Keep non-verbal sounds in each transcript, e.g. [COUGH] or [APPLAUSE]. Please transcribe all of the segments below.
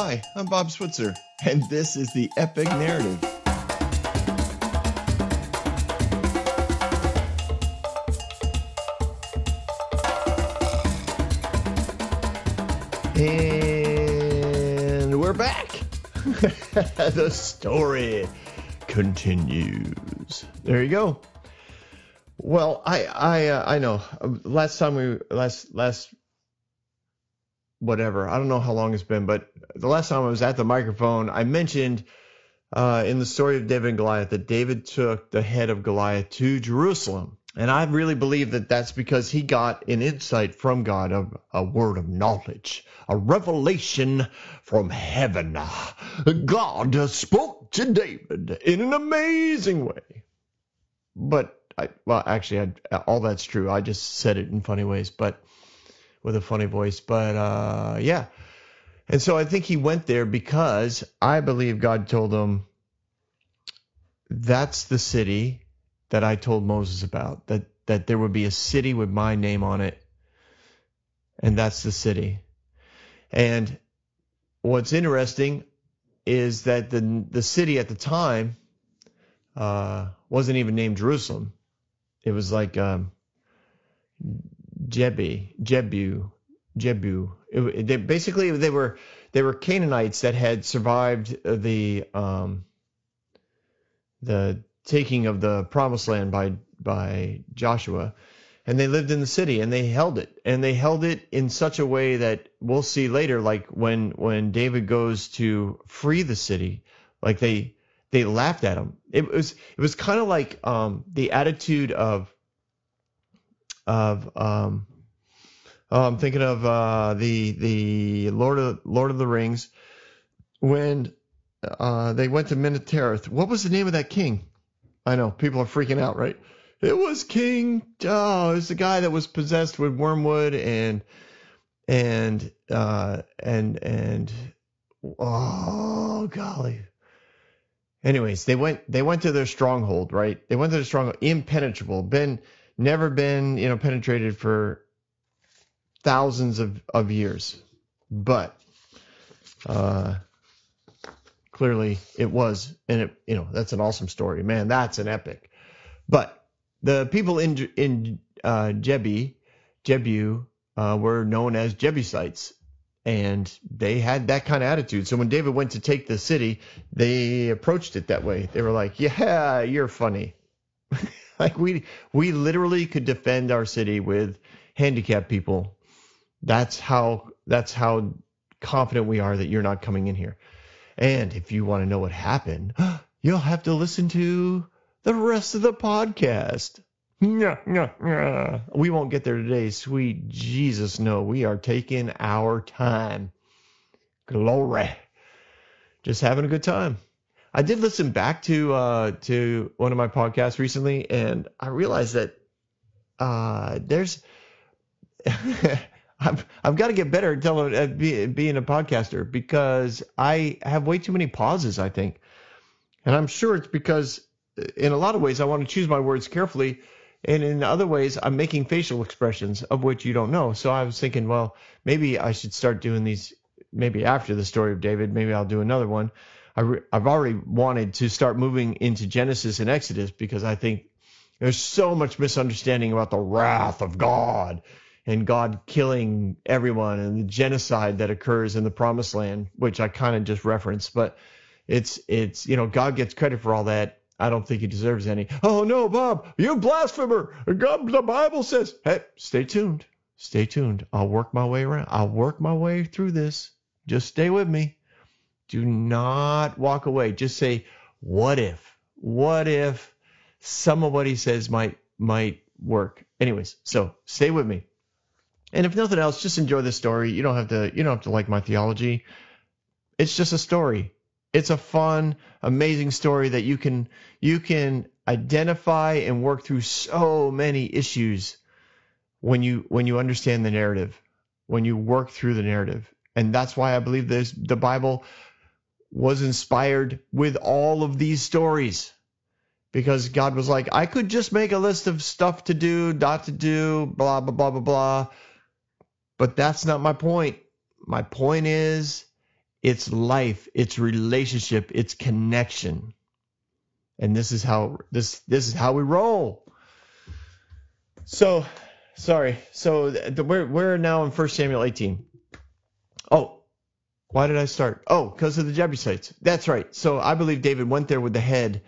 Hi, I'm Bob Switzer, and this is the Epic Narrative. And we're back. [LAUGHS] the story continues. There you go. Well, I I uh, I know. Last time we last last whatever. I don't know how long it's been, but the last time I was at the microphone, I mentioned uh, in the story of David and Goliath that David took the head of Goliath to Jerusalem. And I really believe that that's because he got an insight from God, a, a word of knowledge, a revelation from heaven. God spoke to David in an amazing way. But, I, well, actually, I, all that's true. I just said it in funny ways, but with a funny voice. But uh, yeah. And so I think he went there because I believe God told him, that's the city that I told Moses about, that, that there would be a city with my name on it. And that's the city. And what's interesting is that the, the city at the time uh, wasn't even named Jerusalem. It was like um, Jebi, Jebu, Jebu. It, they, basically, they were they were Canaanites that had survived the um, the taking of the promised land by by Joshua, and they lived in the city and they held it and they held it in such a way that we'll see later. Like when when David goes to free the city, like they they laughed at him. It was it was kind of like um, the attitude of of um, oh, I'm thinking of uh, the the Lord of Lord of the Rings when uh, they went to Minas Tirith. What was the name of that king? I know people are freaking out, right? It was King. Oh, it was the guy that was possessed with wormwood and and uh, and and oh golly. Anyways, they went they went to their stronghold, right? They went to their stronghold, impenetrable, been never been you know penetrated for thousands of, of years. But uh, clearly it was, and it you know that's an awesome story, man. That's an epic. But the people in in uh, Jebi, Jebu, uh, were known as Jebusites, and they had that kind of attitude. So when David went to take the city, they approached it that way. They were like, "Yeah, you're funny." [LAUGHS] [LAUGHS] like we we literally could defend our city with handicapped people. That's how that's how confident we are that you're not coming in here. And if you want to know what happened, [GASPS] you'll have to listen to the rest of the podcast. We won't get there today. Sweet Jesus, no. We are taking our time. Glory. Just having a good time. I did listen back to uh, to one of my podcasts recently, and I realized that uh, there's [LAUGHS] I've, I've got to get better at, telling, at be, being a podcaster because I have way too many pauses, I think. And I'm sure it's because, in a lot of ways, I want to choose my words carefully. And in other ways, I'm making facial expressions of which you don't know. So I was thinking, well, maybe I should start doing these. Maybe after the story of David, maybe I'll do another one. I re- I've already wanted to start moving into Genesis and Exodus because I think there's so much misunderstanding about the wrath of God and God killing everyone and the genocide that occurs in the promised land, which I kind of just referenced, but it's it's you know God gets credit for all that. I don't think he deserves any. Oh no, Bob, you blasphemer! God, the Bible says. Hey, stay tuned. Stay tuned. I'll work my way around. I'll work my way through this. Just stay with me. Do not walk away. Just say, what if? What if some of what he says might might work? Anyways, so stay with me. And if nothing else, just enjoy the story. You don't have to you don't have to like my theology. It's just a story. It's a fun, amazing story that you can you can identify and work through so many issues when you when you understand the narrative, when you work through the narrative. And that's why I believe this the Bible was inspired with all of these stories because God was like, I could just make a list of stuff to do, not to do, blah, blah, blah, blah, blah. But that's not my point. My point is, it's life, it's relationship, it's connection. And this is how this this is how we roll. So, sorry. So the, we're we're now in 1 Samuel 18. Oh, why did I start? Oh, because of the Jebusites. That's right. So I believe David went there with the head.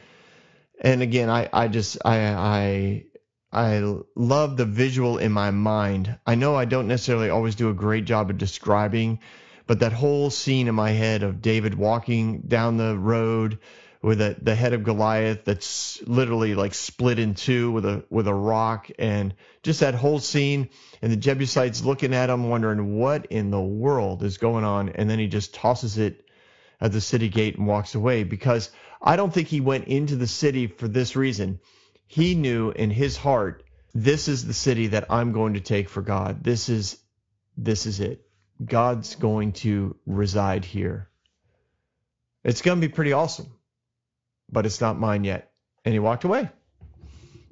And again, I I just I I I love the visual in my mind. I know I don't necessarily always do a great job of describing but that whole scene in my head of David walking down the road with a, the head of Goliath that's literally like split in two with a with a rock and just that whole scene and the Jebusites looking at him wondering what in the world is going on and then he just tosses it at the city gate and walks away because I don't think he went into the city for this reason. He knew in his heart this is the city that I'm going to take for God. This is this is it. God's going to reside here. It's going to be pretty awesome, but it's not mine yet. And he walked away.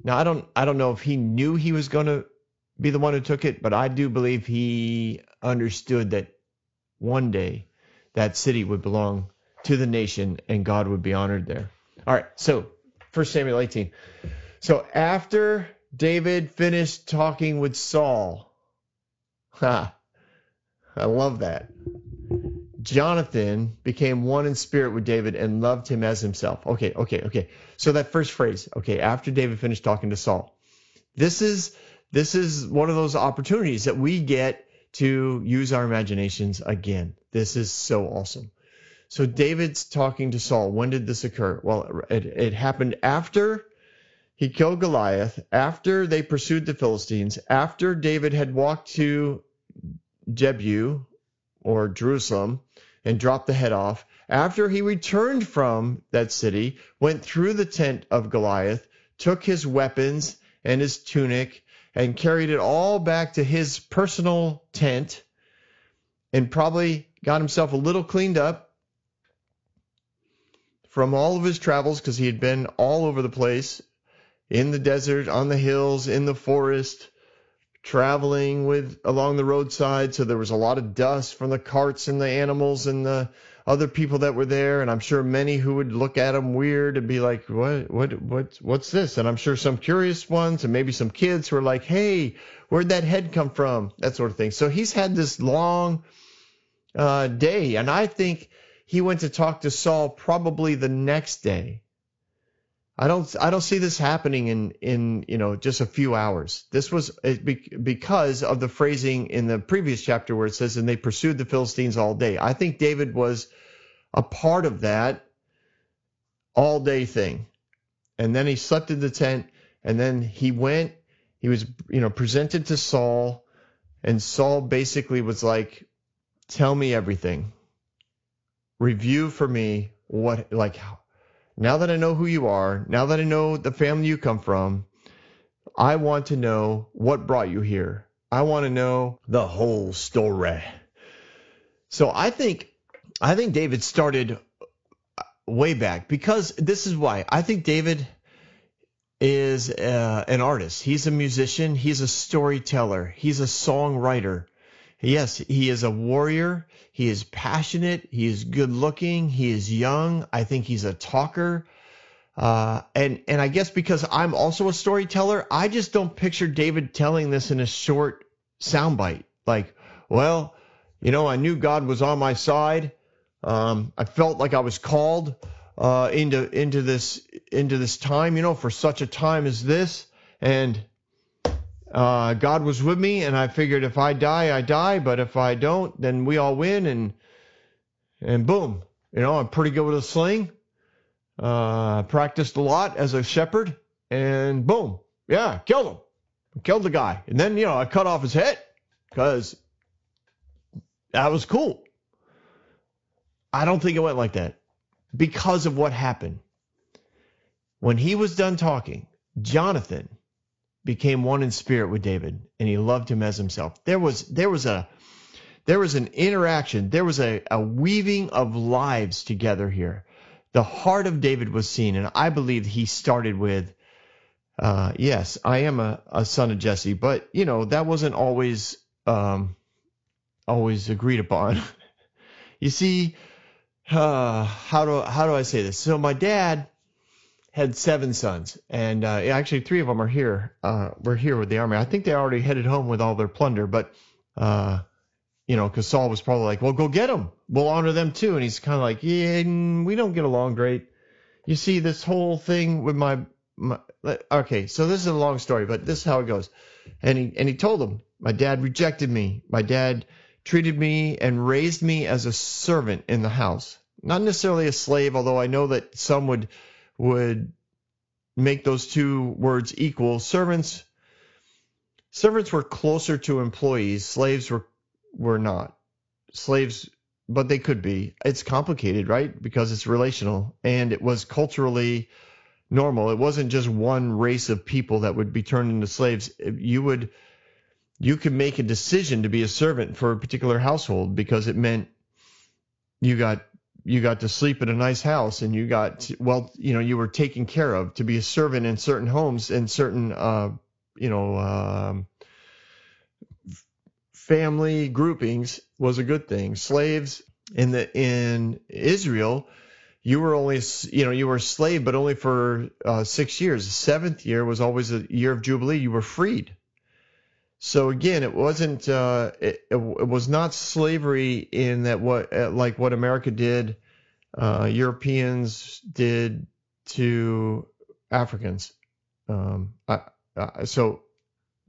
Now I don't I don't know if he knew he was going to be the one who took it, but I do believe he understood that one day that city would belong to the nation and God would be honored there. All right, so 1 Samuel 18. So after David finished talking with Saul, ha, [LAUGHS] I love that. Jonathan became one in spirit with David and loved him as himself. Okay, okay, okay. So that first phrase, okay, after David finished talking to Saul. This is this is one of those opportunities that we get to use our imaginations again. This is so awesome. So David's talking to Saul. When did this occur? Well, it, it happened after he killed Goliath, after they pursued the Philistines, after David had walked to Jebu or Jerusalem and dropped the head off. After he returned from that city, went through the tent of Goliath, took his weapons and his tunic, and carried it all back to his personal tent, and probably got himself a little cleaned up from all of his travels because he had been all over the place in the desert, on the hills, in the forest, traveling with along the roadside so there was a lot of dust from the carts and the animals and the other people that were there and I'm sure many who would look at him weird and be like what what what what's this? And I'm sure some curious ones and maybe some kids who are like hey where'd that head come from? That sort of thing. So he's had this long uh, day and I think he went to talk to Saul probably the next day I don't I don't see this happening in in you know just a few hours. This was because of the phrasing in the previous chapter where it says and they pursued the Philistines all day. I think David was a part of that all day thing. And then he slept in the tent and then he went he was you know presented to Saul and Saul basically was like tell me everything. Review for me what like now that I know who you are, now that I know the family you come from, I want to know what brought you here. I want to know the whole story. So I think I think David started way back because this is why. I think David is uh, an artist. He's a musician, he's a storyteller, he's a songwriter. Yes, he is a warrior. He is passionate. He is good looking. He is young. I think he's a talker. Uh, and and I guess because I'm also a storyteller, I just don't picture David telling this in a short soundbite. Like, well, you know, I knew God was on my side. Um, I felt like I was called uh, into into this into this time, you know, for such a time as this. And uh, God was with me, and I figured if I die, I die. But if I don't, then we all win, and and boom, you know, I'm pretty good with a sling. Uh, practiced a lot as a shepherd, and boom, yeah, killed him, killed the guy, and then you know I cut off his head because that was cool. I don't think it went like that because of what happened. When he was done talking, Jonathan became one in spirit with David, and he loved him as himself. There was there was a there was an interaction, there was a, a weaving of lives together here. The heart of David was seen, and I believe he started with, uh, yes, I am a, a son of Jesse, but you know that wasn't always um, always agreed upon. [LAUGHS] you see, uh, how do how do I say this? So my dad had seven sons, and uh, actually three of them are here. Uh, we're here with the army. I think they already headed home with all their plunder, but uh, you know, because Saul was probably like, "Well, go get them. We'll honor them too." And he's kind of like, "Yeah, we don't get along great." You see, this whole thing with my, my okay. So this is a long story, but this is how it goes. And he and he told them, my dad rejected me. My dad treated me and raised me as a servant in the house, not necessarily a slave, although I know that some would would make those two words equal. Servants servants were closer to employees. Slaves were were not. Slaves but they could be. It's complicated, right? Because it's relational and it was culturally normal. It wasn't just one race of people that would be turned into slaves. You would you could make a decision to be a servant for a particular household because it meant you got you got to sleep in a nice house and you got well you know you were taken care of to be a servant in certain homes and certain uh, you know um, family groupings was a good thing. Slaves in the in Israel you were only you know you were a slave but only for uh, six years. The seventh year was always a year of jubilee. You were freed so again, it wasn't. Uh, it, it, was not slavery in that what uh, like what America did, uh, Europeans did to Africans. Um, I, uh, so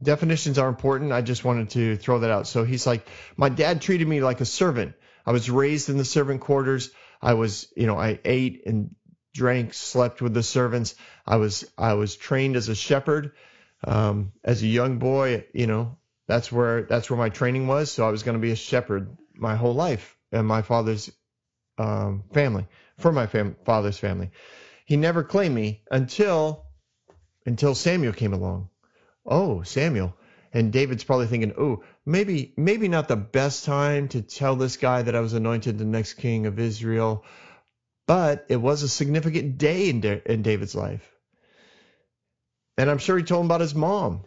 definitions are important. I just wanted to throw that out. So he's like, my dad treated me like a servant. I was raised in the servant quarters. I was, you know, I ate and drank, slept with the servants. I was I was trained as a shepherd um, as a young boy, you know, that's where that's where my training was. So I was going to be a shepherd my whole life and my father's um, family for my fam- father's family. He never claimed me until until Samuel came along. Oh, Samuel. And David's probably thinking, oh, maybe maybe not the best time to tell this guy that I was anointed the next king of Israel, but it was a significant day in, da- in David's life. And I'm sure he told him about his mom.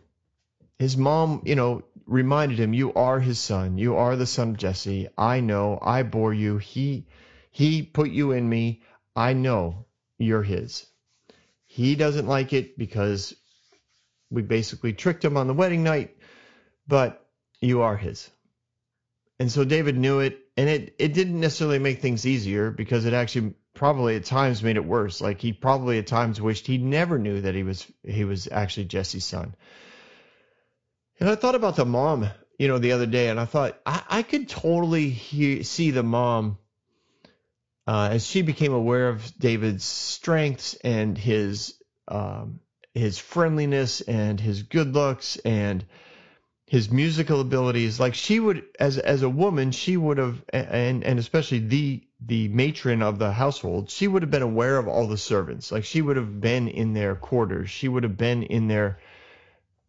His mom, you know, reminded him, "You are his son. You are the son of Jesse. I know. I bore you. He he put you in me. I know you're his. He doesn't like it because we basically tricked him on the wedding night, but you are his." And so David knew it, and it it didn't necessarily make things easier because it actually probably at times made it worse. Like he probably at times wished he never knew that he was he was actually Jesse's son. And I thought about the mom, you know, the other day, and I thought I, I could totally hear, see the mom uh, as she became aware of David's strengths and his um, his friendliness and his good looks and his musical abilities. Like she would, as as a woman, she would have, and and especially the the matron of the household, she would have been aware of all the servants. Like she would have been in their quarters. She would have been in their,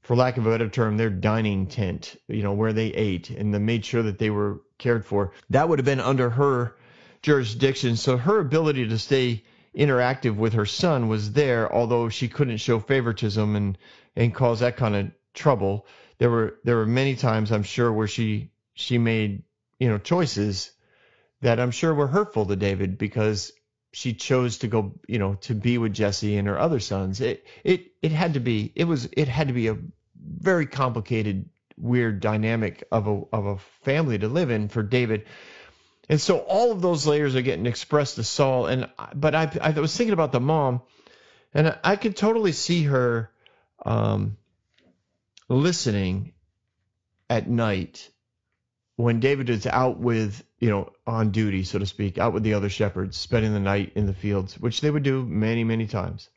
for lack of a better term, their dining tent, you know, where they ate and made sure that they were cared for. That would have been under her jurisdiction. So her ability to stay interactive with her son was there, although she couldn't show favoritism and, and cause that kind of trouble. There were, there were many times I'm sure where she, she made, you know, choices that I'm sure were hurtful to David because she chose to go, you know, to be with Jesse and her other sons. It it it had to be it was it had to be a very complicated, weird dynamic of a of a family to live in for David. And so all of those layers are getting expressed to Saul. And but I I was thinking about the mom, and I could totally see her um, listening at night when David is out with, you know, on duty, so to speak, out with the other shepherds, spending the night in the fields, which they would do many, many times.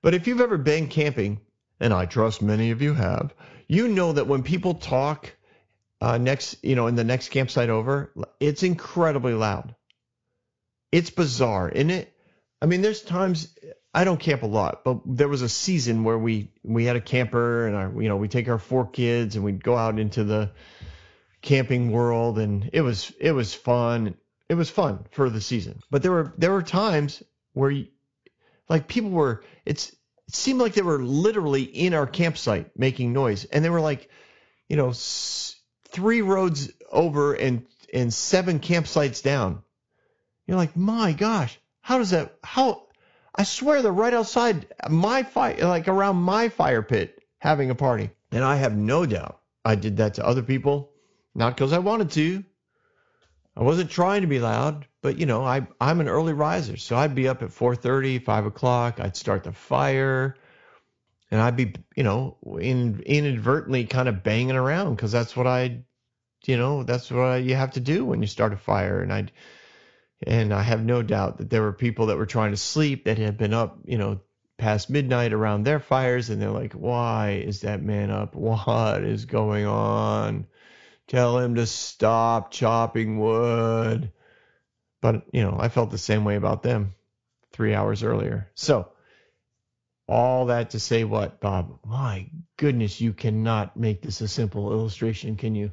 But if you've ever been camping, and I trust many of you have, you know that when people talk uh, next, you know, in the next campsite over, it's incredibly loud. It's bizarre, isn't it? I mean, there's times I don't camp a lot, but there was a season where we we had a camper and our, you know, we take our four kids and we'd go out into the camping world and it was it was fun. It was fun for the season. But there were there were times where you, like people were it's it seemed like they were literally in our campsite making noise and they were like you know s- three roads over and and seven campsites down You're like, my gosh, how does that? How? I swear they're right outside my fire, like around my fire pit, having a party. And I have no doubt I did that to other people, not because I wanted to. I wasn't trying to be loud, but you know, I I'm an early riser, so I'd be up at 4:30, 5 o'clock. I'd start the fire, and I'd be, you know, in, inadvertently kind of banging around because that's what I, you know, that's what I, you have to do when you start a fire. And I, and I have no doubt that there were people that were trying to sleep that had been up, you know, past midnight around their fires, and they're like, "Why is that man up? [LAUGHS] What is going on?" Tell him to stop chopping wood. But, you know, I felt the same way about them three hours earlier. So, all that to say what, Bob? My goodness, you cannot make this a simple illustration, can you?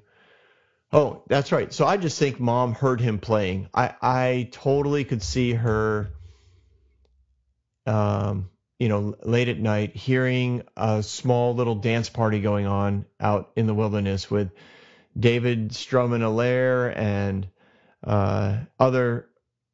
Oh, that's right. So I just think mom heard him playing. I, I totally could see her, um, you know, late at night hearing a small little dance party going on out in the wilderness with David strumming a lyre and uh, other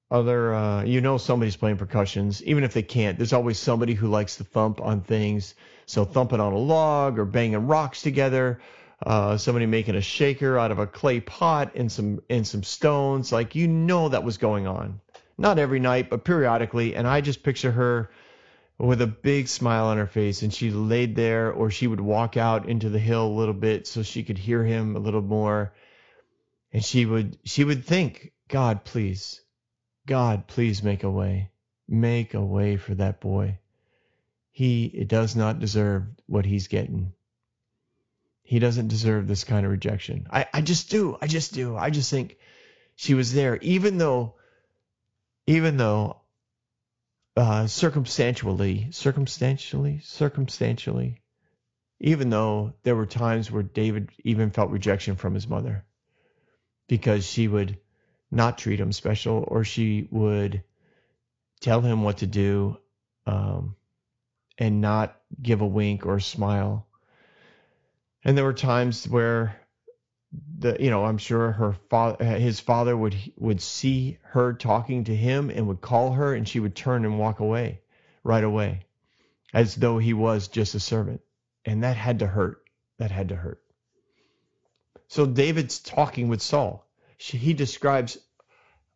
other uh, you know somebody's playing percussions even if they can't there's always somebody who likes to thump on things so thumping on a log or banging rocks together uh, somebody making a shaker out of a clay pot and some and some stones. Like you know that was going on. Not every night but periodically. And i just picture her with a big smile on her face and she laid there or she would walk out into the hill a little bit so she could hear him a little more. And she would she would think god please god please make a way. Make a way for that boy. He it does not deserve what he's getting he doesn't deserve this kind of rejection i i just do i just do i just think she was there even though even though uh, circumstantially, circumstantially, circumstantially, even though there were times where David even felt rejection from his mother because she would not treat him special or she would tell him what to do um, and not give a wink or a smile. And there were times where the you know I'm sure her father his father would would see her talking to him and would call her and she would turn and walk away right away as though he was just a servant. And that had to hurt. That had to hurt. So David's talking with Saul. He describes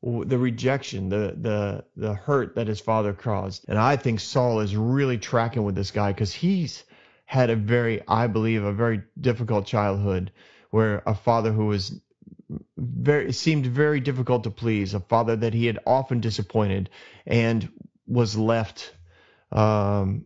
the rejection the the the hurt that his father caused. And I think Saul is really tracking with this guy cuz he's had a very I believe a very difficult childhood where a father who was very seemed very difficult to please, a father that he had often disappointed, and was left um,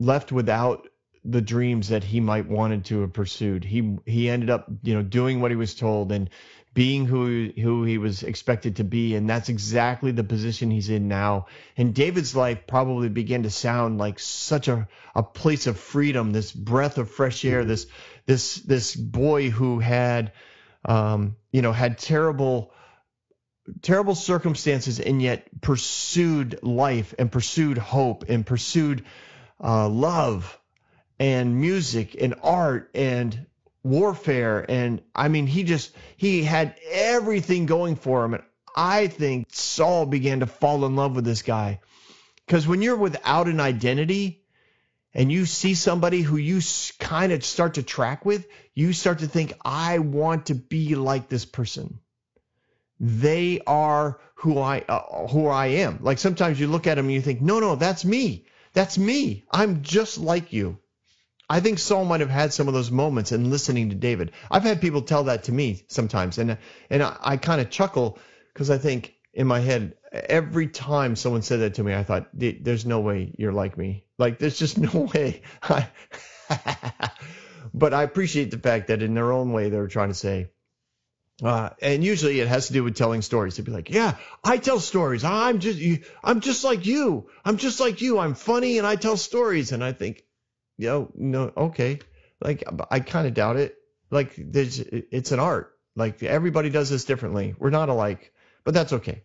left without the dreams that he might wanted to have pursued. He he ended up you know doing what he was told and being who who he was expected to be, and that's exactly the position he's in now. And David's life probably began to sound like such a a place of freedom, this breath of fresh air, this this this boy who had um, you know had terrible terrible circumstances and yet pursued life and pursued hope and pursued uh, love and music and art and warfare and I mean he just he had everything going for him and I think Saul began to fall in love with this guy because when you're without an identity and you see somebody who you kind of start to track with, you start to think, I want to be like this person. They are who I uh, who I am. Like sometimes you look at them and you think, no, no, that's me. That's me. I'm just like you. I think Saul might have had some of those moments in listening to David. I've had people tell that to me sometimes, and and I, I kind of chuckle because I think in my head every time someone said that to me, I thought, "There's no way you're like me. Like there's just [LAUGHS] no way." [LAUGHS] but I appreciate the fact that in their own way they're trying to say. Uh, and usually it has to do with telling stories. They'd be like, "Yeah, I tell stories. I'm just, I'm just like you. I'm just like you. I'm funny and I tell stories." And I think, yo, no, okay. Like I kind of doubt it. Like there's, it's an art. Like everybody does this differently. We're not alike, but that's okay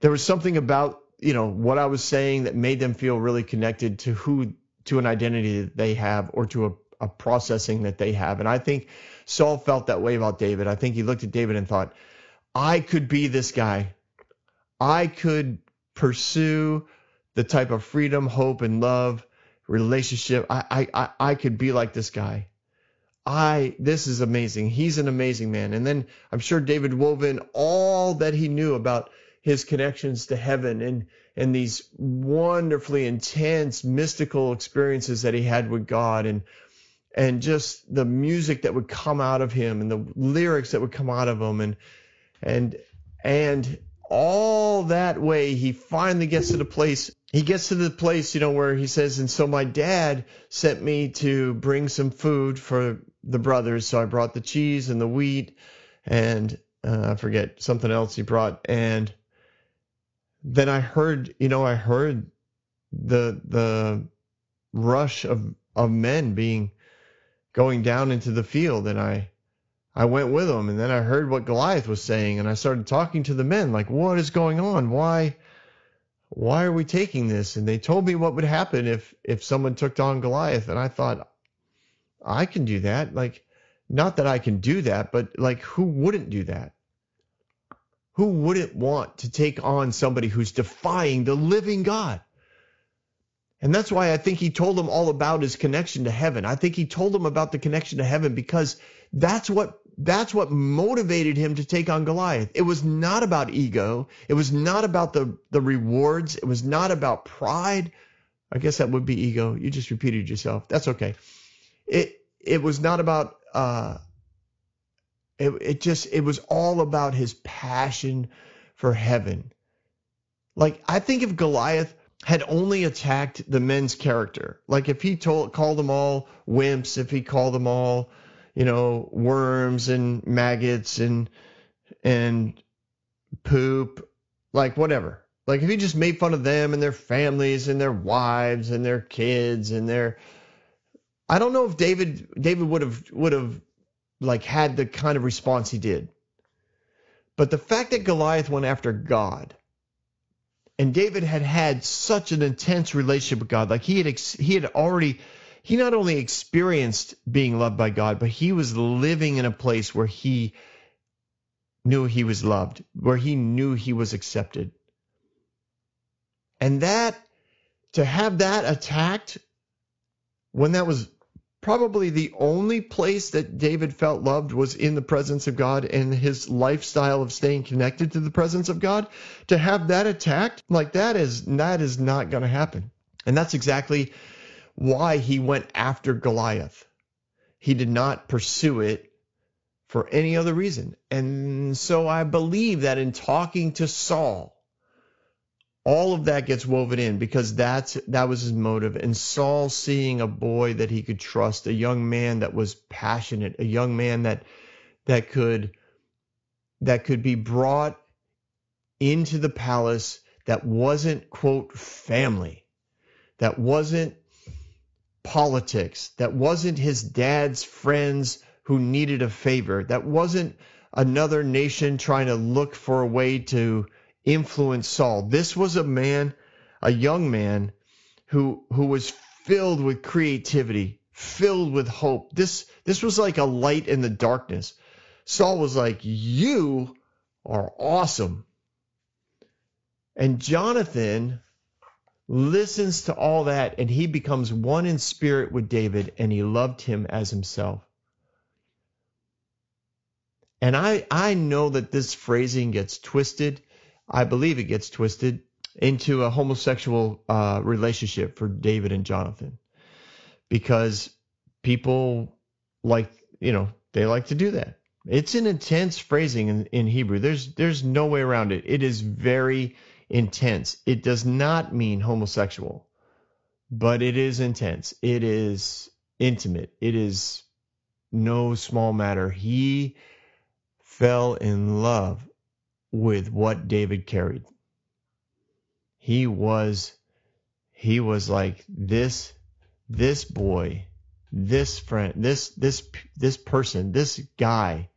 there was something about you know what I was saying that made them feel really connected to who to an identity that they have or to a, a processing that they have. And I think Saul felt that way about David. I think he looked at David and thought, I could be this guy. I could pursue the type of freedom, hope, and love relationship. I, I, I I could be like this guy. I, this is amazing. He's an amazing man. And then I'm sure David wove in all that he knew about his connections to heaven and, and these wonderfully intense mystical experiences that he had with God and, and just the music that would come out of him and the lyrics that would come out of him and, and, and all that way he finally gets to the place he gets to the place, you know, where he says, and so my dad sent me to bring some food for the brothers. So I brought the cheese and the wheat and uh, I forget something else he brought. And then I heard, you know, I heard the, the rush of, of men being going down into the field and I, I went with them and then I heard what Goliath was saying and I started talking to the men like, what is going on? Why? Why are we taking this? And they told me what would happen if if someone took on Goliath, and I thought, I can do that. Like, not that I can do that, but like, who wouldn't do that? Who wouldn't want to take on somebody who's defying the living God? And that's why I think he told them all about his connection to heaven. I think he told them about the connection to heaven because that's what that's what motivated him to take on Goliath. It was not about ego. It was not about the, the rewards. It was not about pride. I guess that would be ego. You just repeated yourself. That's okay. It it was not about uh it, it just it was all about his passion for heaven. Like I think if Goliath had only attacked the men's character, like if he told called them all wimps, if he called them all you know, worms and maggots and and poop, like whatever. Like if he just made fun of them and their families and their wives and their kids and their I don't know if David David would have would have like had the kind of response he did. But the fact that Goliath went after God and David had had such an intense relationship with God, like he had he had already he not only experienced being loved by God, but he was living in a place where he knew he was loved, where he knew he was accepted. And that, to have that attacked when that was probably the only place that David felt loved was in the presence of God and his lifestyle of staying connected to the presence of God. To have that attacked like that is that is not going to happen. And that's exactly why he went after Goliath. He did not pursue it for any other reason. And so I believe that in talking to Saul, all of that gets woven in because that's that was his motive and Saul seeing a boy that he could trust a young man that was passionate a young man that that could that could be brought into the palace that wasn't quote family that wasn't politics, that wasn't his dad's friends who needed a favor, that wasn't another nation trying to look for a way to influence Saul. This was a man, a young man who who was filled with creativity, filled with hope. This this was like a light in the darkness. Saul was like, "You are awesome." And Jonathan listens to all that and he becomes one in spirit with David and he loved him as himself. And I, I know that this phrasing gets twisted. I believe it gets twisted into a homosexual uh, relationship for David and Jonathan because people like, you know, they like to do that. It's an intense phrasing in, in Hebrew. There's there's no way around it. It is very intense. It does not mean homosexual, but it is intense. It is intimate. It is no small matter. He fell in love with what David carried. He was he was like this this boy, this friend, this this this person, this guy.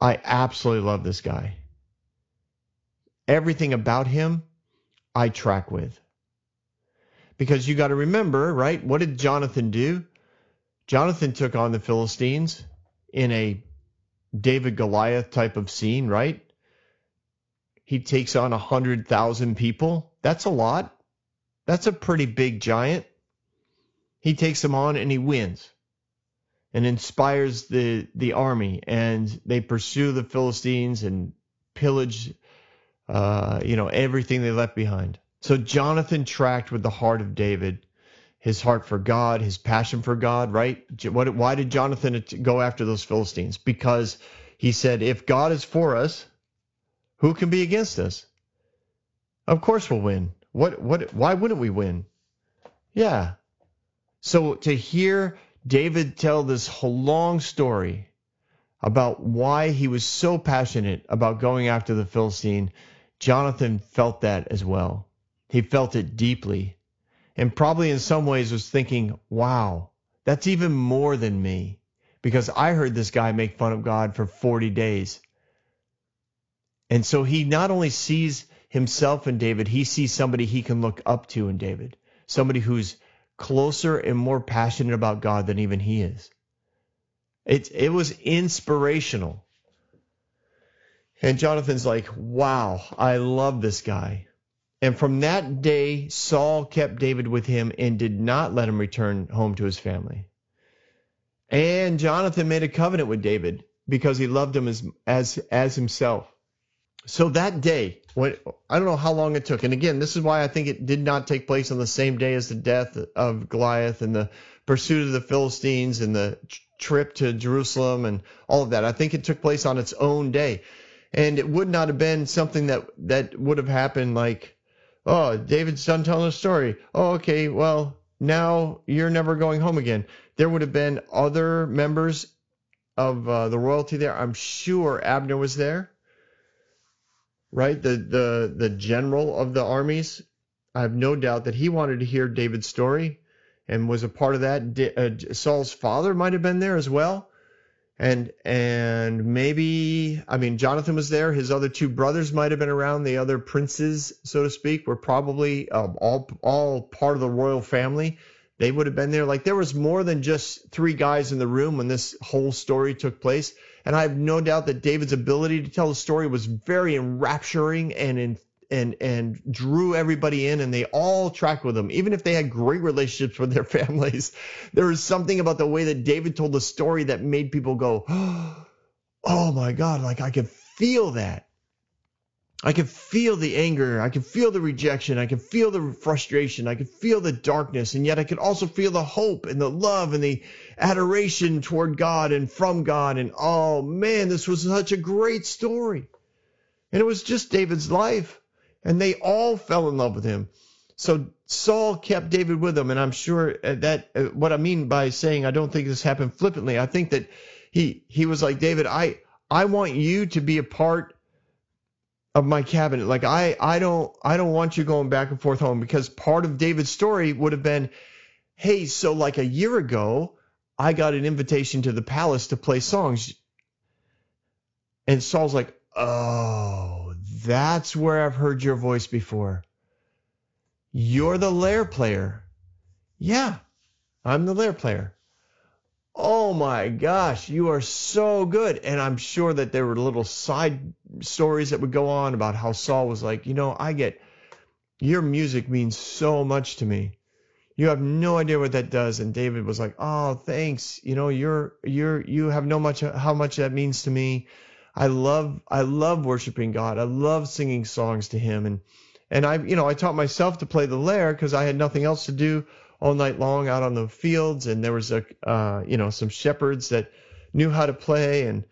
I absolutely love this guy everything about him I track with. Because you got to remember, right? What did Jonathan do? Jonathan took on the Philistines in a David Goliath type of scene, right? he takes on a hundred thousand people. That's a lot. That's a pretty big giant. He takes them on and he wins and inspires the the army and they pursue the Philistines and pillage uh, you know everything they left behind. So Jonathan tracked with the heart of David, his heart for God, his passion for God, right? What, why did Jonathan go after those Philistines? Because he said, if God is for us, who can be against us? Of course we'll win. What what why wouldn't we win? Yeah. So to hear David tell this whole long story about why he was so passionate about going after the Philistine, Jonathan felt that as well. He felt it deeply and probably in some ways was thinking, wow, that's even more than me because I heard this guy make fun of God for 40 days. And so he not only sees himself in David, he sees somebody he can look up to in David, somebody who's closer and more passionate about God than even he is. It, it was inspirational. And Jonathan's like, wow, I love this guy. And from that day, Saul kept David with him and did not let him return home to his family. And Jonathan made a covenant with David because he loved him as, as, as himself. So that day, when I don't know how long it took, and again, this is why I think it did not take place on the same day as the death of Goliath and the pursuit of the Philistines and the trip to Jerusalem and all of that. I think it took place on its own day, and it would not have been something that that would have happened like, oh, David's done telling a story. Oh, okay, well now you're never going home again. There would have been other members of uh, the royalty there. I'm sure Abner was there right? The the the general of the armies. I have no doubt that he wanted to hear David's story and was a part of that. Uh, Saul's father might have been there as well. And and maybe I mean Jonathan was there. His other two brothers might have been around. The other princes, so to speak, were probably um, all all part of the royal family. They would have been there. Like there was more than just three guys in the room when this whole story took place. And I have no doubt that David's ability to tell the story was very enrapturing and and and drew everybody in and they all tracked with him even if they had great relationships with their [LAUGHS] families there was something about the way that david told the story that made people go [GASPS] oh my god like i could feel that I could feel the anger. I could feel the rejection. I could feel the frustration. I could feel the darkness. And yet I could also feel the hope and the love and the adoration toward God and from God. And oh man, this was such a great story. And it was just David's life. And they all fell in love with him. So Saul kept David with him. And I'm sure that uh, what I mean by saying I don't think this happened flippantly, I think that he, he was like, David, I, I want you to be a part of my cabinet. Like I, I don't, I don't want you going back and forth home because part of David's story would have been, hey, so like a year ago, I got an invitation to the palace to play songs, and Saul's like, oh, that's where I've heard your voice before. You're the lyre player. Yeah, I'm the lyre player oh my gosh, you are so good. And I'm sure that there were little side stories that would go on about how Saul was like, you know, I get your music means so much to me. You have no idea what that does. And David was like, oh, thanks. You know, you're, you're, you have no much, how much that means to me. I love, I love worshiping God. I love singing songs to him. And, and I, you know, I taught myself to play the lyre because I had nothing else to do all night long out on the fields, and there was a uh, you know some shepherds that knew how to play, and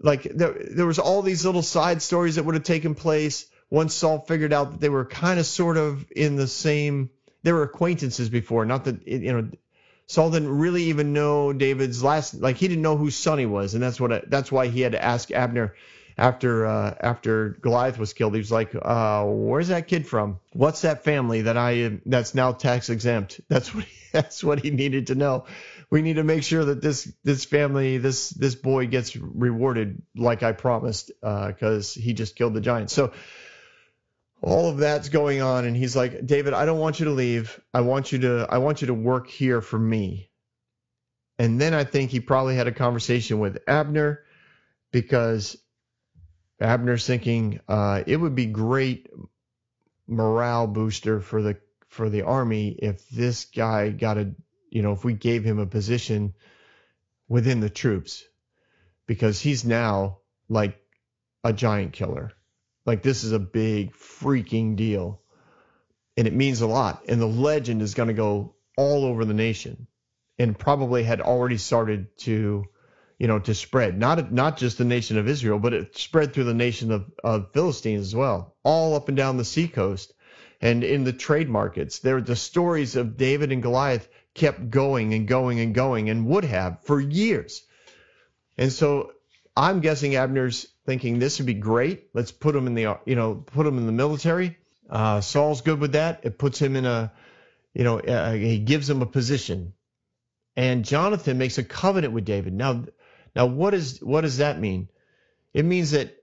like there there was all these little side stories that would have taken place once Saul figured out that they were kind of sort of in the same. They were acquaintances before, not that you know. Saul didn't really even know David's last, like he didn't know whose son he was, and that's what that's why he had to ask Abner after uh, after Goliath was killed, he was like, uh, "Where's that kid from? What's that family that I that's now tax exempt?" [LAUGHS] That's what he, that's what he needed to know. We need to make sure that this this family this this boy gets rewarded like I promised because uh, he just killed the giant. So all of that's going on, and he's like, "David, I don't want you to leave. I want you to I want you to work here for me." And then I think he probably had a conversation with Abner because Abner's thinking uh, it would be great morale booster for the for the army if this guy got a you know if we gave him a position within the troops because he's now like a giant killer. Like this is a big freaking deal. And it means a lot. And the legend is going to go all over the nation and probably had already started to, you know, to spread. Not not just the nation of Israel, but it spread through the nation of, of Philistines as well, all up and down the seacoast and in the trade markets. There the stories of David and Goliath kept going and going and going and would have for years. And so I'm guessing Abner's thinking this would be great. Let's put him in the you know put him in the military. Uh, Saul's good with that. It puts him in a you know uh, he gives him a position. And Jonathan makes a covenant with David. Now now what is what does that mean? It means that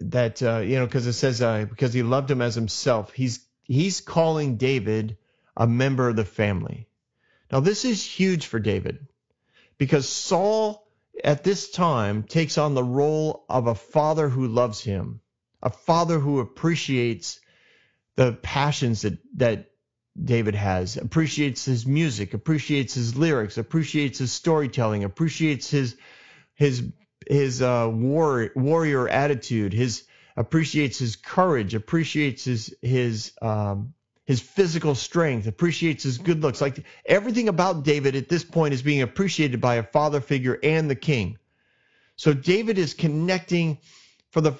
that uh, you know because it says uh, because he loved him as himself. He's he's calling David a member of the family. Now this is huge for David because Saul at this time takes on the role of a father who loves him, a father who appreciates the passions that, that David has, appreciates his music, appreciates his lyrics, appreciates his storytelling, appreciates his his his uh, war, warrior attitude, his appreciates his courage, appreciates his his um, his physical strength, appreciates his good looks. Like everything about David at this point is being appreciated by a father figure and the king. So David is connecting for the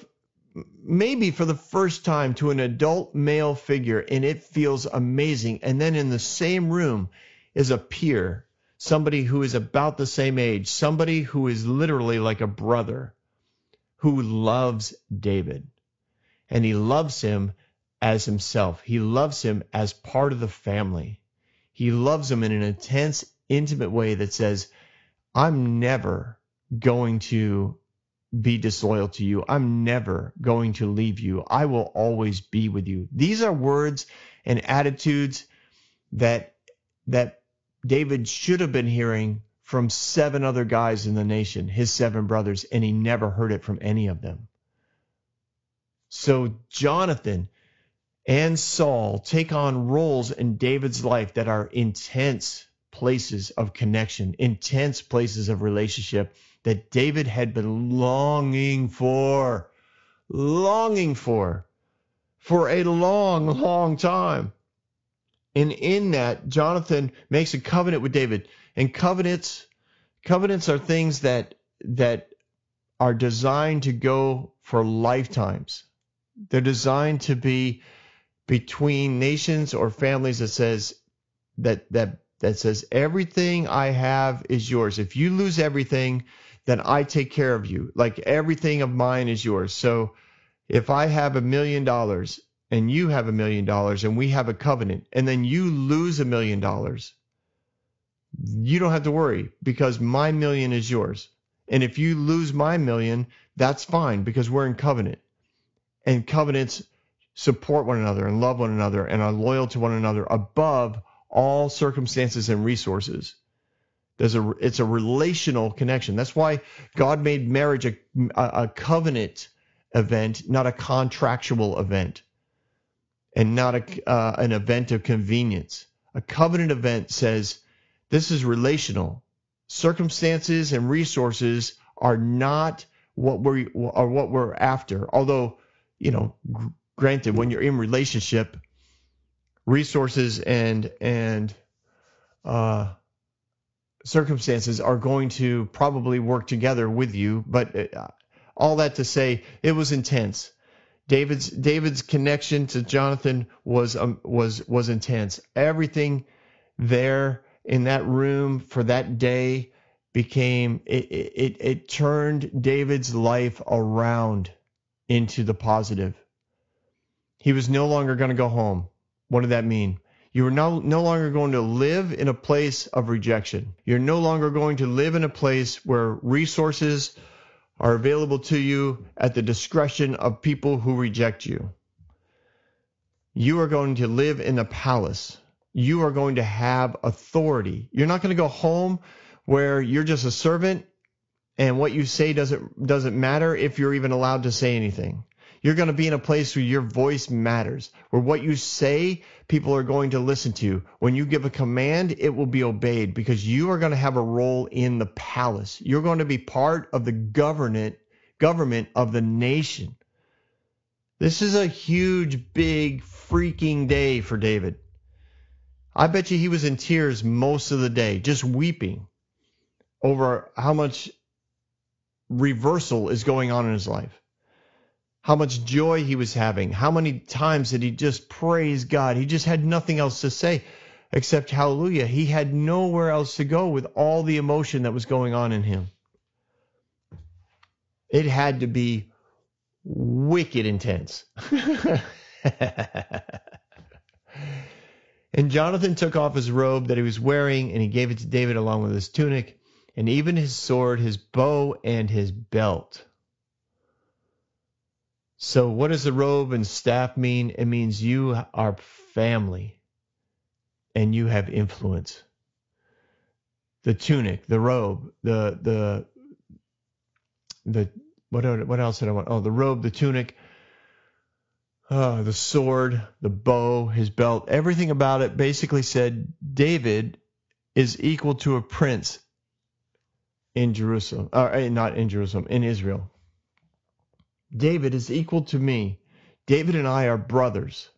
maybe for the first time to an adult male figure and it feels amazing. And then in the same room is a peer, somebody who is about the same age, somebody who is literally like a brother who loves David. And he loves him as himself. He loves him as part of the family. He loves him in an intense, intimate way that says, I'm never going to be disloyal to you. I'm never going to leave you. I will always be with you. These are words and attitudes that that David should have been hearing from seven other guys in the nation, his seven brothers, and he never heard it from any of them. So Jonathan and Saul take on roles in David's life that are intense places of connection, intense places of relationship that David had been longing for, longing for, for a long, long time. And in that, Jonathan makes a covenant with David. And covenants, covenants are things that that are designed to go for lifetimes. They're designed to be between nations or families that says that that that says everything I have is yours. If you lose everything, then I take care of you. Like everything of mine is yours. So if I have a million dollars and you have a million dollars and we have a covenant and then you lose a million dollars, you don't have to worry because my million is yours. And if you lose my million, that's fine because we're in covenant. And covenants support one another and love one another and are loyal to one another above all circumstances and resources. There's a it's a relational connection. That's why God made marriage a, a covenant event, not a contractual event, and not a, uh, an event of convenience. A covenant event says this is relational. Circumstances and resources are not what we are what we're after. Although you know granted, when you're in relationship, resources and and uh, circumstances are going to probably work together with you. But uh, all that to say, it was intense. David's David's connection to Jonathan was um, was was intense. Everything there in that room for that day became it, it, it turned David's life around into the positive. He was no longer going to go home. What did that mean? You are no, no longer going to live in a place of rejection. You're no longer going to live in a place where resources are available to you at the discretion of people who reject you. You are going to live in a palace. You are going to have authority. You're not going to go home where you're just a servant and what you say doesn't doesn't matter if you're even allowed to say anything. You're going to be in a place where your voice matters, where what you say, people are going to listen to. When you give a command, it will be obeyed because you are going to have a role in the palace. You're going to be part of the government government of the nation. This is a huge, big, freaking day for David. I bet you he was in tears most of the day, just weeping over how much reversal is going on in his life. How much joy he was having. How many times did he just praise God? He just had nothing else to say except hallelujah. He had nowhere else to go with all the emotion that was going on in him. It had to be wicked intense. [LAUGHS] and Jonathan took off his robe that he was wearing and he gave it to David along with his tunic and even his sword, his bow, and his belt. So, what does the robe and staff mean? It means you are family and you have influence. The tunic, the robe, the the the what what else did I want? Oh, the robe, the tunic, uh, the sword, the bow, his belt, everything about it basically said David is equal to a prince in Jerusalem, or uh, not in Jerusalem, in Israel. David is equal to me. David and I are brothers.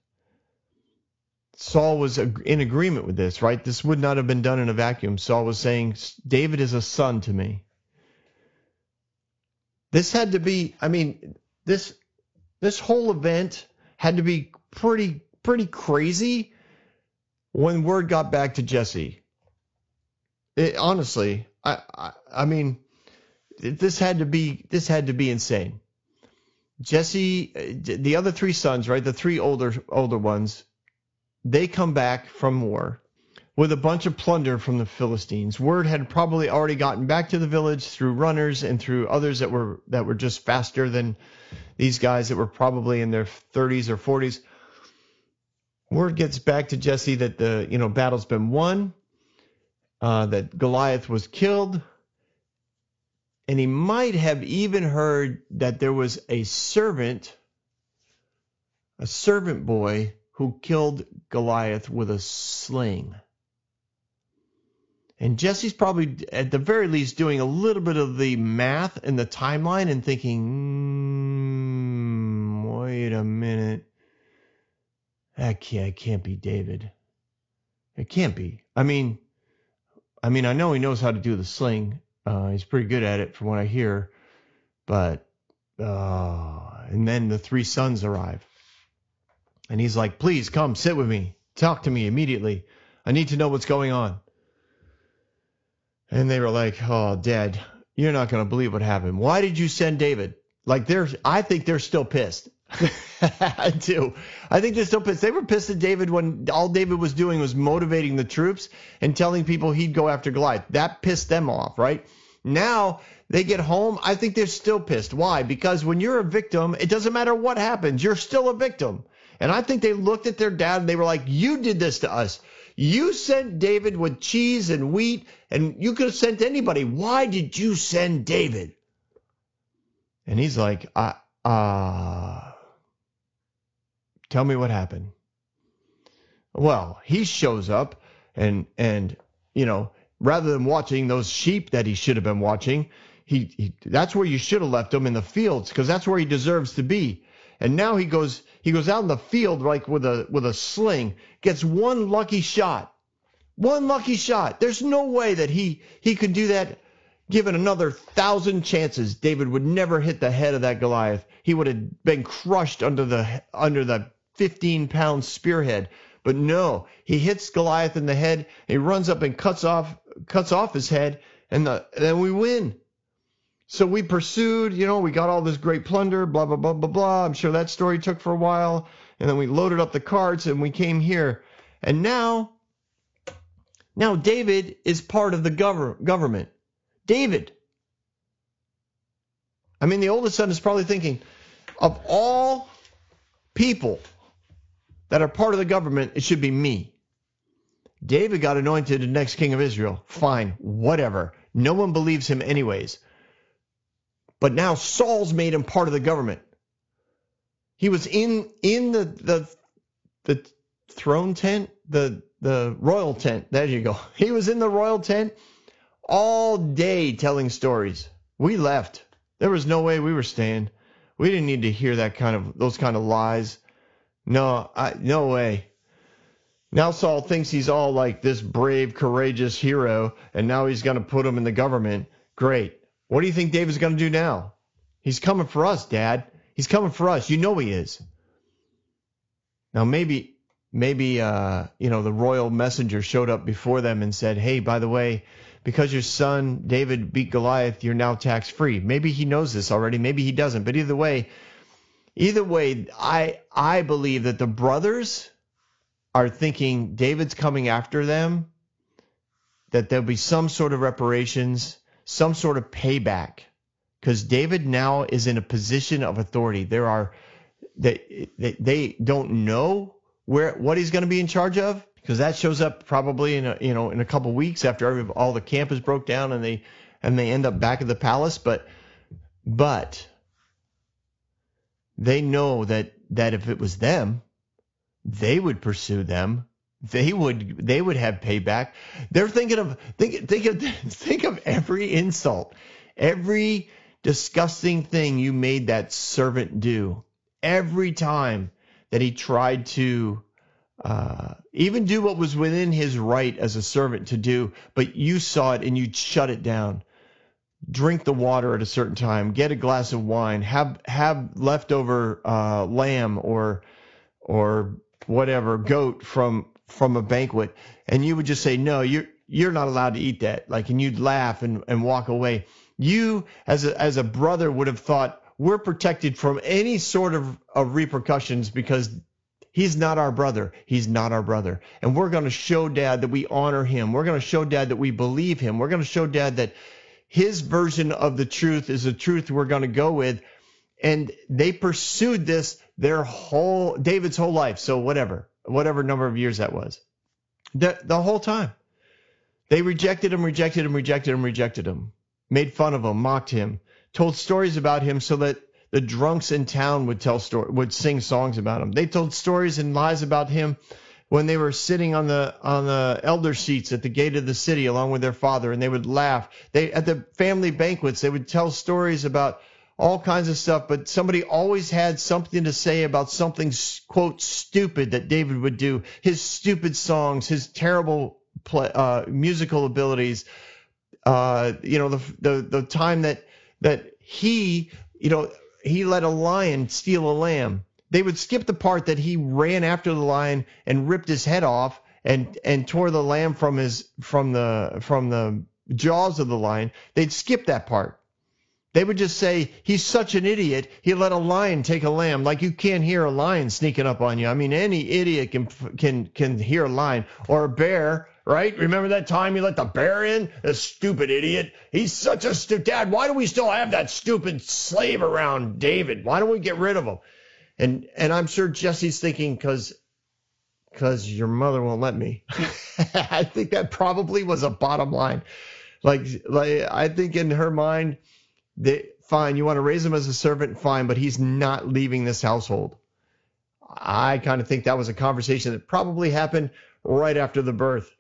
Saul was in agreement with this, right? This would not have been done in a vacuum. Saul was saying, David is a son to me. This had to be, I mean, this this whole event had to be pretty pretty crazy when word got back to Jesse. It, honestly, I, I, I mean, this had to be this had to be insane. Jesse, the other three sons, right, the three older older ones, they come back from war with a bunch of plunder from the Philistines. Word had probably already gotten back to the village through runners and through others that were that were just faster than these guys that were probably in their 30s or 40s. Word gets back to Jesse that the you know battle's been won uh, that Goliath was killed. And he might have even heard that there was a servant, a servant boy, who killed Goliath with a sling. And Jesse's probably, at the very least, doing a little bit of the math and the timeline and thinking, mm, wait a minute. That can't, can't be David. It can't be. I mean, I mean, I know he knows how to do the sling. Uh, he's pretty good at it, from what I hear. But uh, and then the three sons arrive, and he's like, "Please come, sit with me, talk to me immediately. I need to know what's going on." And they were like, "Oh, Dad, you're not going to believe what happened. Why did you send David?" Like they're, I think they're still pissed. [LAUGHS] I do. I think they're still pissed. They were pissed at David when all David was doing was motivating the troops and telling people he'd go after Goliath. That pissed them off, right? Now they get home. I think they're still pissed. Why? Because when you're a victim, it doesn't matter what happens, you're still a victim. And I think they looked at their dad and they were like, You did this to us. You sent David with cheese and wheat, and you could have sent anybody. Why did you send David? And he's like, I, uh, Tell me what happened. Well, he shows up and and you know, rather than watching those sheep that he should have been watching, he, he that's where you should have left him in the fields because that's where he deserves to be. And now he goes he goes out in the field like with a with a sling, gets one lucky shot. One lucky shot. There's no way that he he could do that given another thousand chances. David would never hit the head of that Goliath. He would have been crushed under the under the 15 pound spearhead. But no, he hits Goliath in the head. He runs up and cuts off cuts off his head, and, the, then we win. So we pursued, you know, we got all this great plunder, blah blah blah blah blah. I'm sure that story took for a while, and then we loaded up the carts and we came here, and now, now David is part of the gov- government. David. I mean, the oldest son is probably thinking, of all people that are part of the government, it should be me. David got anointed the next king of Israel. Fine, whatever. No one believes him, anyways. But now Saul's made him part of the government. He was in in the the the throne tent, the the royal tent. There you go. [LAUGHS] He was in the royal tent all day telling stories. We left. There was no way we were staying. We didn't need to hear that kind of those kind of lies. No, I, no way. Now Saul thinks he's all like this brave, courageous hero, and now he's going to put him in the government. Great. What do you think David's going to do now? He's coming for us, Dad. He's coming for us. You know he is. Now maybe, maybe, uh, you know, the royal messenger showed up before them and said, "Hey, by the way, because your son David beat Goliath, you're now tax free." Maybe he knows this already. Maybe he doesn't. But either way, either way, I I believe that the brothers are thinking David's coming after them, that there'll be some sort of reparations, some sort of payback, because David now is in a position of authority. There are they they, they don't know where what he's going to be in charge of because that shows up probably in a you know in a couple weeks after every, all the camp is broke down and they and they end up back at the palace. But but they know that that if it was them, they would pursue them. They would they would have payback. They're thinking of think think of [LAUGHS] think of every insult, every disgusting thing you made that servant do. Every time that he tried to uh, even do what was within his right as a servant to do, but you saw it and you shut it down. Drink the water at a certain time. Get a glass of wine. Have have leftover uh, lamb or or whatever goat from from a banquet, and you would just say no, you're you're not allowed to eat that. Like, and you'd laugh and, and walk away. You as a as a brother would have thought we're protected from any sort of, of repercussions because He's not our brother. He's not our brother. And we're going to show dad that we honor him. We're going to show dad that we believe him. We're going to show dad that his version of the truth is the truth we're going to go with. And they pursued this their whole, David's whole life. So whatever, whatever number of years that was, the, the whole time. They rejected him, rejected him, rejected him, rejected him, made fun of him, mocked him, told stories about him so that the drunks in town would tell story, would sing songs about him. They told stories and lies about him when they were sitting on the on the elder seats at the gate of the city along with their father, and they would laugh. They at the family banquets they would tell stories about all kinds of stuff, but somebody always had something to say about something quote stupid that David would do. His stupid songs, his terrible play, uh, musical abilities. Uh, you know the the the time that that he you know he let a lion steal a lamb. They would skip the part that he ran after the lion and ripped his head off and and tore the lamb from his from the from the jaws of the lion. They'd skip that part. They would just say he's such an idiot. He let a lion take a lamb. Like you can't hear a lion sneaking up on you. I mean, any idiot can can can hear a lion or a bear right? Remember that time you let the bear in? A stupid idiot. He's such a stupid dad. Why do we still have that stupid slave around David? Why don't we get rid of him? And and I'm sure Jesse's thinking because because your mother won't let me. [LAUGHS] I think that probably was a bottom line. Like like I think in her mind, that fine, you want to raise him as a servant, fine, but he's not leaving this household. I kind of think that was a conversation that probably happened right after the birth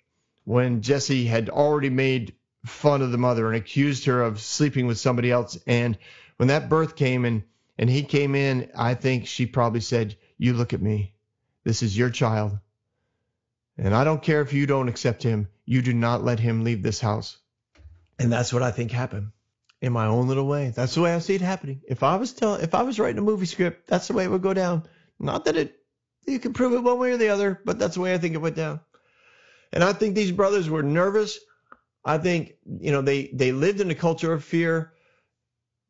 when Jesse had already made fun of the mother and accused her of sleeping with somebody else. And when that birth came and and he came in, I think she probably said, "You look at me. This is your child. And I don't care if you don't accept him. You do not let him leave this house." And that's what I think happened in my own little way. That's the way I see it happening. If I was telling, if I was writing a movie script, that's the way it would go down. Not that it, you can prove it one way or the other, but that's the way I think it went down. And I think these brothers were nervous. I think, you know, they, they lived in a culture of fear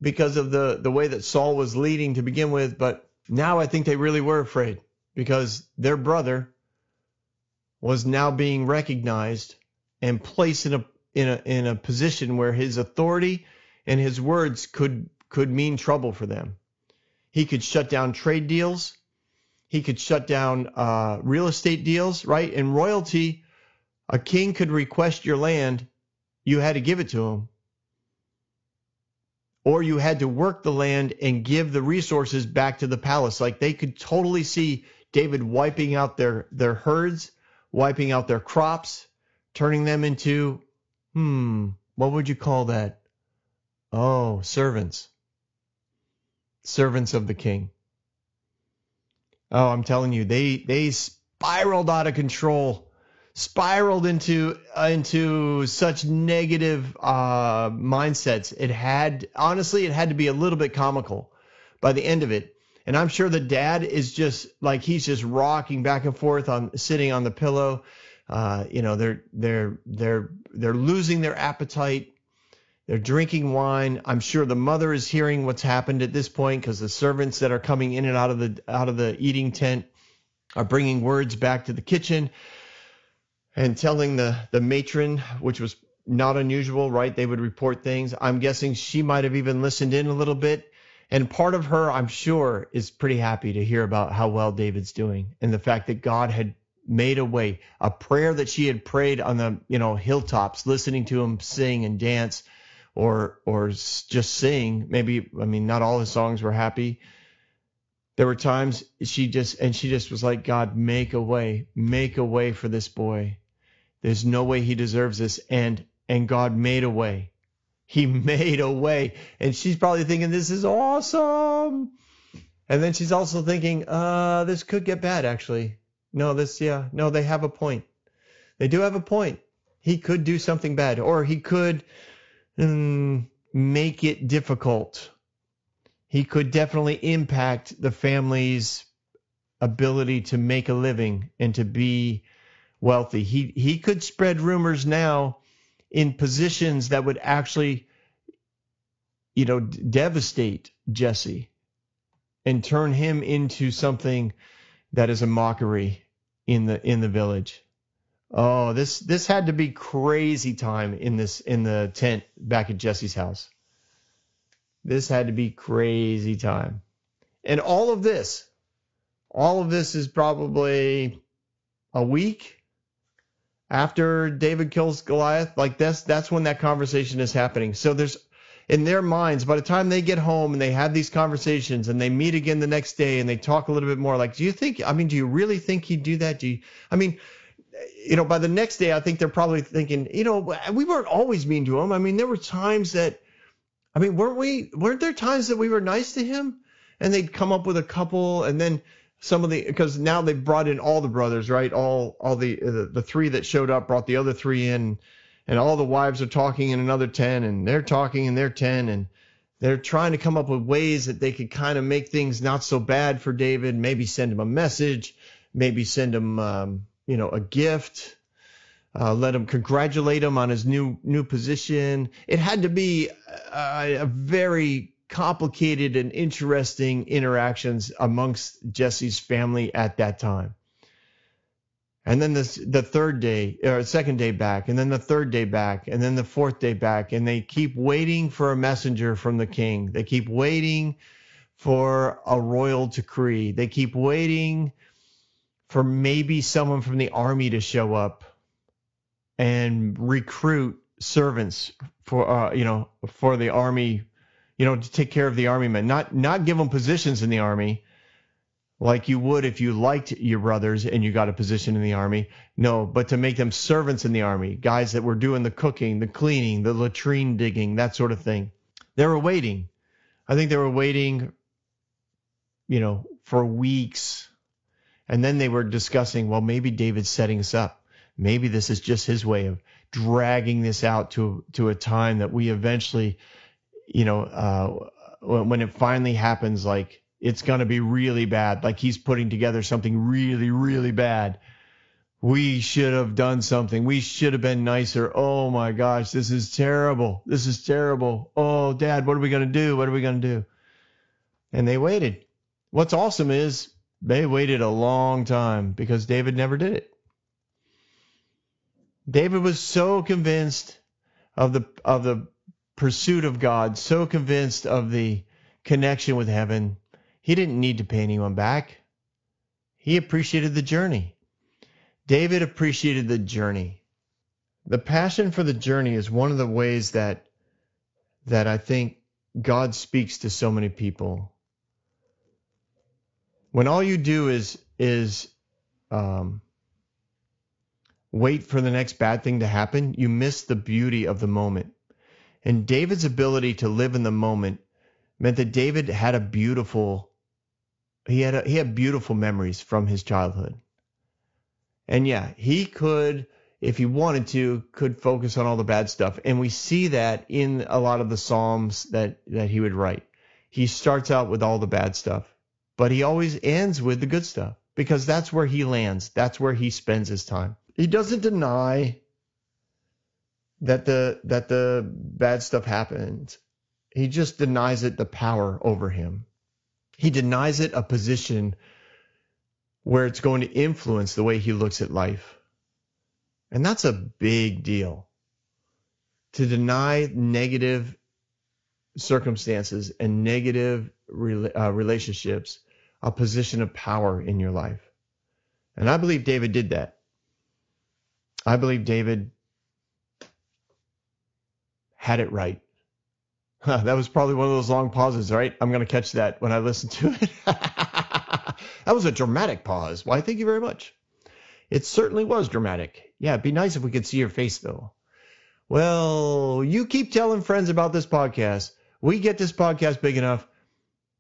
because of the, the way that Saul was leading to begin with. But now I think they really were afraid because their brother was now being recognized and placed in a, in a, in a position where his authority and his words could, could mean trouble for them. He could shut down trade deals. He could shut down uh, real estate deals, right? And royalty a king could request your land, you had to give it to him. or you had to work the land and give the resources back to the palace. Like they could totally see David wiping out their, their herds, wiping out their crops, turning them into, hmm, what would you call that? Oh, servants. Servants of the king. Oh, I'm telling you, they they spiraled out of control, spiraled into uh, into such negative uh, mindsets. It had honestly, it had to be a little bit comical by the end of it. And I'm sure the dad is just like he's just rocking back and forth on sitting on the pillow. Uh, you know, they're they're they're they're losing their appetite. They're drinking wine. I'm sure the mother is hearing what's happened at this point because the servants that are coming in and out of the out of the eating tent are bringing words back to the kitchen and telling the the matron, which was not unusual, right? They would report things. I'm guessing she might have even listened in a little bit. And part of her, I'm sure, is pretty happy to hear about how well David's doing and the fact that God had made a way. A prayer that she had prayed on the, you know, hilltops, listening to him sing and dance or or just sing. Maybe I mean not all his songs were happy. There were times she just and she just was like, God, make a way, make a way for this boy. There's no way he deserves this, and and God made a way. He [LAUGHS] made a way, and she's probably thinking this is awesome. And then she's also thinking, uh, this could get bad actually. No, this yeah, no, they have a point. They do have a point. He could do something bad, or he could mm, make it difficult. He could definitely impact the family's ability to make a living and to be wealthy. He he could spread rumors now in positions that would actually you know devastate Jesse and turn him into something that is a mockery in the in the village. Oh, this this had to be crazy time in this in the tent back at Jesse's house. This had to be crazy time. And all of this, all of this is probably a week after David kills Goliath. Like that's that's when that conversation is happening. So there's in their minds, by the time they get home and they have these conversations and they meet again the next day and they talk a little bit more, like, do you think I mean, do you really think he'd do that? Do you I mean you know, by the next day, I think they're probably thinking, you know, we weren't always mean to him. I mean, there were times that, I mean, weren't we? Weren't there times that we were nice to him? And they'd come up with a couple, and then some of the because now they've brought in all the brothers, right? All all the, the the three that showed up brought the other three in, and all the wives are talking in another ten, and they're talking in their ten, and they're trying to come up with ways that they could kind of make things not so bad for David. Maybe send him a message, maybe send him. Um, you know, a gift. Uh, let him congratulate him on his new new position. It had to be a, a very complicated and interesting interactions amongst Jesse's family at that time. And then the the third day or second day back, and then the third day back, and then the fourth day back, and they keep waiting for a messenger from the king. They keep waiting for a royal decree. They keep waiting for maybe someone from the army to show up and recruit servants for uh, you know for the army you know to take care of the army men. Not not give them positions in the army like you would if you liked your brothers and you got a position in the army. No but to make them servants in the army guys that were doing the cooking the cleaning the latrine digging that sort of thing. They were waiting. I think they were waiting you know for weeks and then they were discussing, well, maybe David's setting us up. Maybe this is just his way of dragging this out to to a time that we eventually, you know, uh, when it finally happens, like it's going to be really bad. Like he's putting together something really, really bad. We should have done something. We should have been nicer. Oh my gosh, this is terrible. This is terrible. Oh, dad, what are we going to do? What are we going to do? And they waited. What's awesome is they waited a long time because David never did it. David was so convinced of the of the pursuit of God, so convinced of the connection with heaven, he didn't need to pay anyone back. He appreciated the journey. David appreciated the journey. The passion for the journey is one of the ways that that I think God speaks to so many people. When all you do is is um, wait for the next bad thing to happen, you miss the beauty of the moment. And David's ability to live in the moment meant that David had a beautiful he had a, he had beautiful memories from his childhood. And yeah, he could if he wanted to could focus on all the bad stuff. And we see that in a lot of the psalms that that he would write. He starts out with all the bad stuff, but he always ends with the good stuff because that's where he lands. That's where he spends his time. He doesn't deny that the that the bad stuff happens. He just denies it the power over him. He denies it a position where it's going to influence the way he looks at life. And that's a big deal. To deny negative circumstances and negative uh, relationships a position of power in your life. And I believe David did that. I believe David had it right. [LAUGHS] That was probably one of those long pauses, right? I'm going to catch that when I listen to it. [LAUGHS] that was a dramatic pause. Why, thank you very much. It certainly was dramatic. Yeah, it'd be nice if we could see your face, though. Well, you keep telling friends about this podcast. We get this podcast big enough.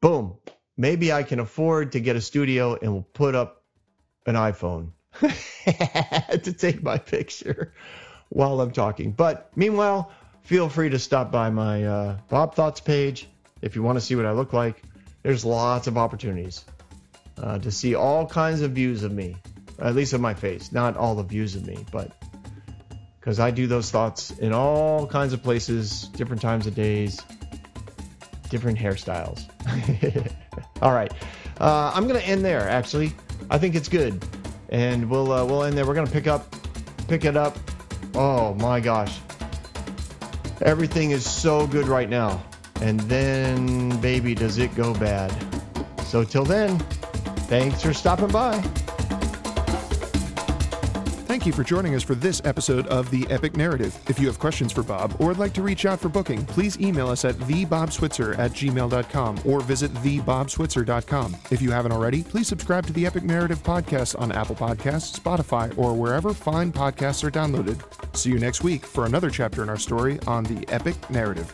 Boom. Maybe I can afford to get a studio and we'll put up an iPhone [LAUGHS] to take my picture while I'm talking. But meanwhile, feel free to stop by my uh, Bob Thoughts page if you want to see what I look like. There's lots of opportunities uh, to see all kinds of views of me, at least of my face. Not all the views of me, but because I do those thoughts in all kinds of places, different times of days, different hairstyles. [LAUGHS] all right, uh, I'm gonna end there. Actually, I think it's good, and we'll uh, we'll end there. We're gonna pick up, pick it up. Oh my gosh, Everything is so good right now. And then, baby, does it go bad. So, till then, thanks for stopping by. Thank you for joining us for this episode of The Epic Narrative. If you have questions for Bob or would like to reach out for booking, please email us at thebobswitzer at gmail.com or visit thebobswitzer.com. If you haven't already, please subscribe to the Epic Narrative podcast on Apple Podcasts, Spotify, or wherever fine podcasts are downloaded. See you next week for another chapter in our story on The Epic Narrative.